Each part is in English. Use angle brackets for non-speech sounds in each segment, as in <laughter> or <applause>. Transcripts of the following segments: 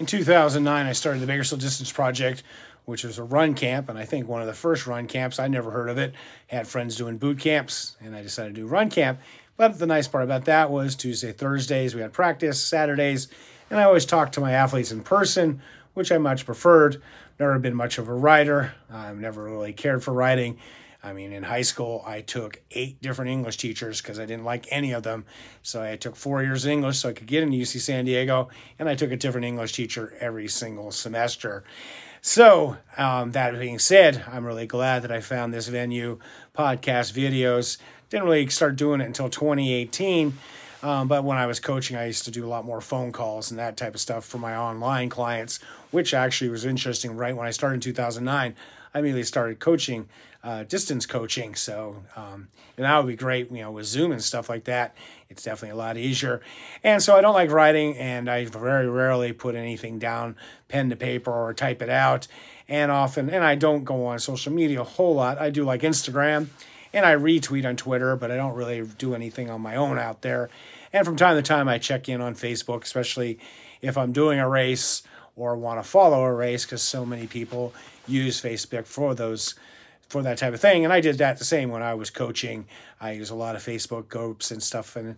in 2009, I started the Bakersfield Distance Project, which was a run camp, and I think one of the first run camps. I never heard of it. Had friends doing boot camps, and I decided to do run camp. But the nice part about that was Tuesday, Thursdays we had practice, Saturdays, and I always talked to my athletes in person, which I much preferred. Never been much of a writer. I've never really cared for writing. I mean, in high school, I took eight different English teachers because I didn't like any of them. So I took four years of English so I could get into UC San Diego, and I took a different English teacher every single semester. So, um, that being said, I'm really glad that I found this venue, podcast videos. Didn't really start doing it until 2018. Um, but when I was coaching, I used to do a lot more phone calls and that type of stuff for my online clients, which actually was interesting. Right when I started in 2009, I immediately started coaching uh, distance coaching. So, um, and that would be great, you know, with Zoom and stuff like that. It's definitely a lot easier. And so I don't like writing, and I very rarely put anything down, pen to paper, or type it out. And often, and I don't go on social media a whole lot. I do like Instagram, and I retweet on Twitter, but I don't really do anything on my own out there. And from time to time, I check in on Facebook, especially if I'm doing a race or want to follow a race, because so many people use Facebook for those for that type of thing. And I did that the same when I was coaching. I use a lot of Facebook groups and stuff. And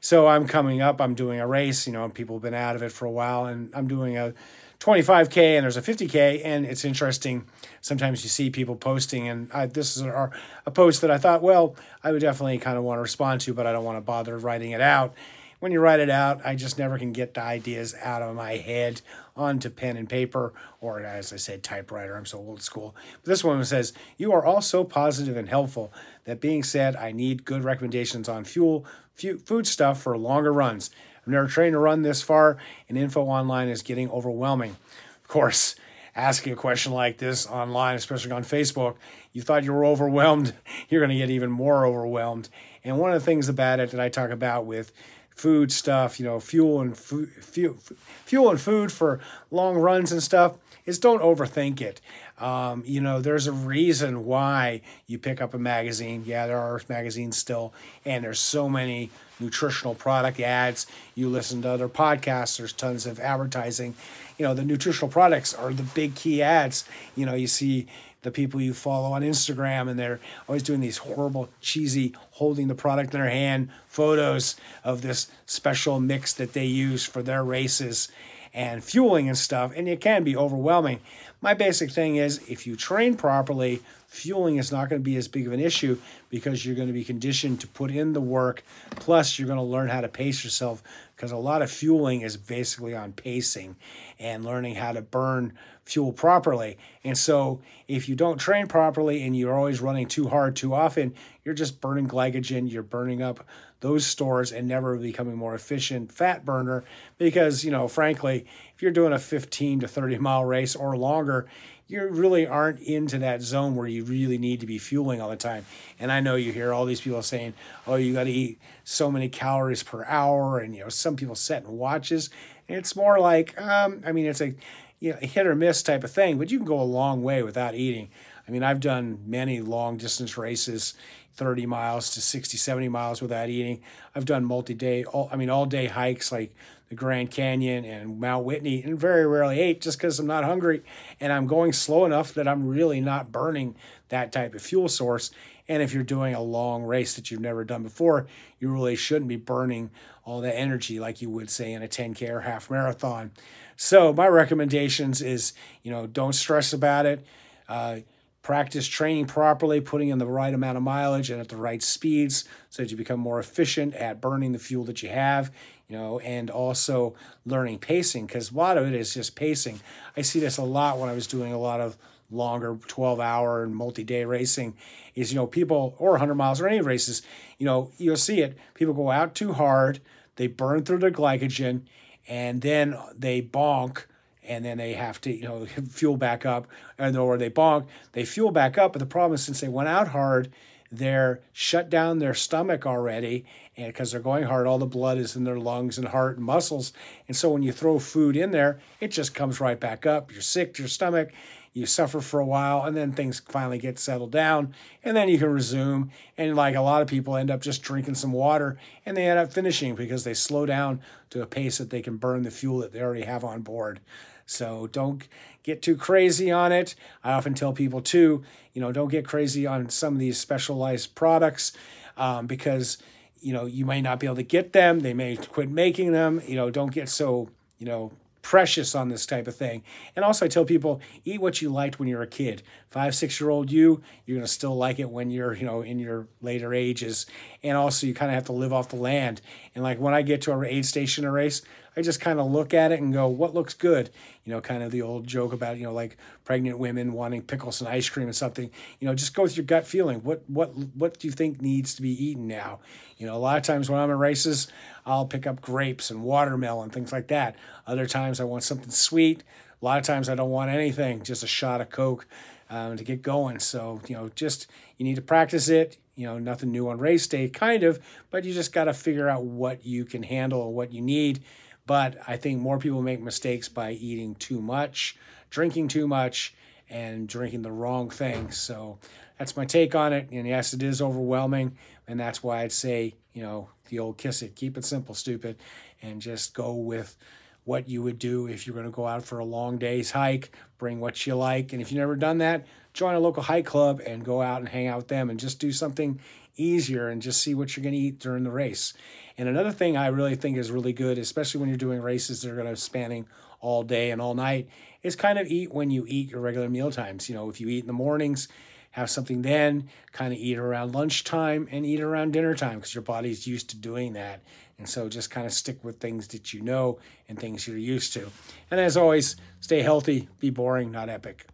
so I'm coming up, I'm doing a race, you know, people have been out of it for a while, and I'm doing a 25K and there's a 50K. And it's interesting. Sometimes you see people posting, and I, this is a, a post that I thought, well, I would definitely kind of want to respond to, but I don't want to bother writing it out when you write it out, I just never can get the ideas out of my head onto pen and paper, or as I said, typewriter. I'm so old school. But this one says, You are all so positive and helpful. That being said, I need good recommendations on fuel, food stuff for longer runs. I've never trained to run this far, and info online is getting overwhelming. Of course, asking a question like this online, especially on Facebook, you thought you were overwhelmed, <laughs> you're going to get even more overwhelmed. And one of the things about it that I talk about with food stuff, you know, fuel and food, fuel, fuel and food for long runs and stuff is don't overthink it. Um, you know, there's a reason why you pick up a magazine. Yeah, there are magazines still, and there's so many nutritional product ads. You listen to other podcasts, there's tons of advertising. You know, the nutritional products are the big key ads. You know, you see the people you follow on Instagram, and they're always doing these horrible, cheesy, holding the product in their hand photos of this special mix that they use for their races and fueling and stuff, and it can be overwhelming. My basic thing is if you train properly, fueling is not going to be as big of an issue because you're going to be conditioned to put in the work. Plus, you're going to learn how to pace yourself because a lot of fueling is basically on pacing and learning how to burn fuel properly. And so, if you don't train properly and you're always running too hard too often, you're just burning glycogen, you're burning up those stores and never becoming more efficient fat burner because, you know, frankly, if you're doing a 15 to 30 mile race or longer, you really aren't into that zone where you really need to be fueling all the time. And I know you hear all these people saying, "Oh, you got to eat so many calories per hour," and you know, some people setting watches. It's more like, um, I mean, it's a you know, hit or miss type of thing, but you can go a long way without eating. I mean, I've done many long distance races, 30 miles to 60, 70 miles without eating. I've done multi day, all, I mean, all day hikes like the Grand Canyon and Mount Whitney, and very rarely ate just because I'm not hungry and I'm going slow enough that I'm really not burning that type of fuel source. And if you're doing a long race that you've never done before, you really shouldn't be burning all that energy like you would say in a 10K or half marathon. So my recommendations is, you know, don't stress about it. Uh, practice training properly, putting in the right amount of mileage and at the right speeds so that you become more efficient at burning the fuel that you have, you know, and also learning pacing because a lot of it is just pacing. I see this a lot when I was doing a lot of longer 12 hour and multi-day racing is you know people or 100 miles or any races you know you'll see it people go out too hard they burn through their glycogen and then they bonk and then they have to you know <laughs> fuel back up and or they bonk they fuel back up but the problem is since they went out hard they're shut down their stomach already and because they're going hard all the blood is in their lungs and heart and muscles and so when you throw food in there it just comes right back up you're sick to your stomach you suffer for a while, and then things finally get settled down, and then you can resume. And like a lot of people end up just drinking some water, and they end up finishing because they slow down to a pace that they can burn the fuel that they already have on board. So don't get too crazy on it. I often tell people too, you know, don't get crazy on some of these specialized products um, because you know you may not be able to get them. They may quit making them. You know, don't get so you know precious on this type of thing. And also, I tell people eat what you liked when you were a kid. Five, six year old you, you're gonna still like it when you're, you know, in your later ages. And also, you kind of have to live off the land. And like when I get to a aid station or race, I just kind of look at it and go, what looks good? You know, kind of the old joke about, you know, like pregnant women wanting pickles and ice cream and something. You know, just go with your gut feeling. What what what do you think needs to be eaten now? You know, a lot of times when I'm in races, I'll pick up grapes and watermelon, and things like that. Other times I want something sweet. A lot of times I don't want anything, just a shot of Coke um, to get going. So, you know, just you need to practice it. You know, nothing new on race day, kind of, but you just got to figure out what you can handle and what you need but I think more people make mistakes by eating too much, drinking too much, and drinking the wrong things. So that's my take on it. And yes, it is overwhelming. And that's why I'd say, you know, the old kiss it, keep it simple, stupid, and just go with what you would do if you're going to go out for a long day's hike. Bring what you like. And if you've never done that, join a local hike club and go out and hang out with them and just do something easier and just see what you're going to eat during the race. And another thing I really think is really good, especially when you're doing races that are going to spanning all day and all night, is kind of eat when you eat your regular meal times. You know, if you eat in the mornings, have something then, kind of eat around lunchtime and eat around dinner time because your body's used to doing that. And so just kind of stick with things that you know and things you're used to. And as always, stay healthy, be boring, not epic.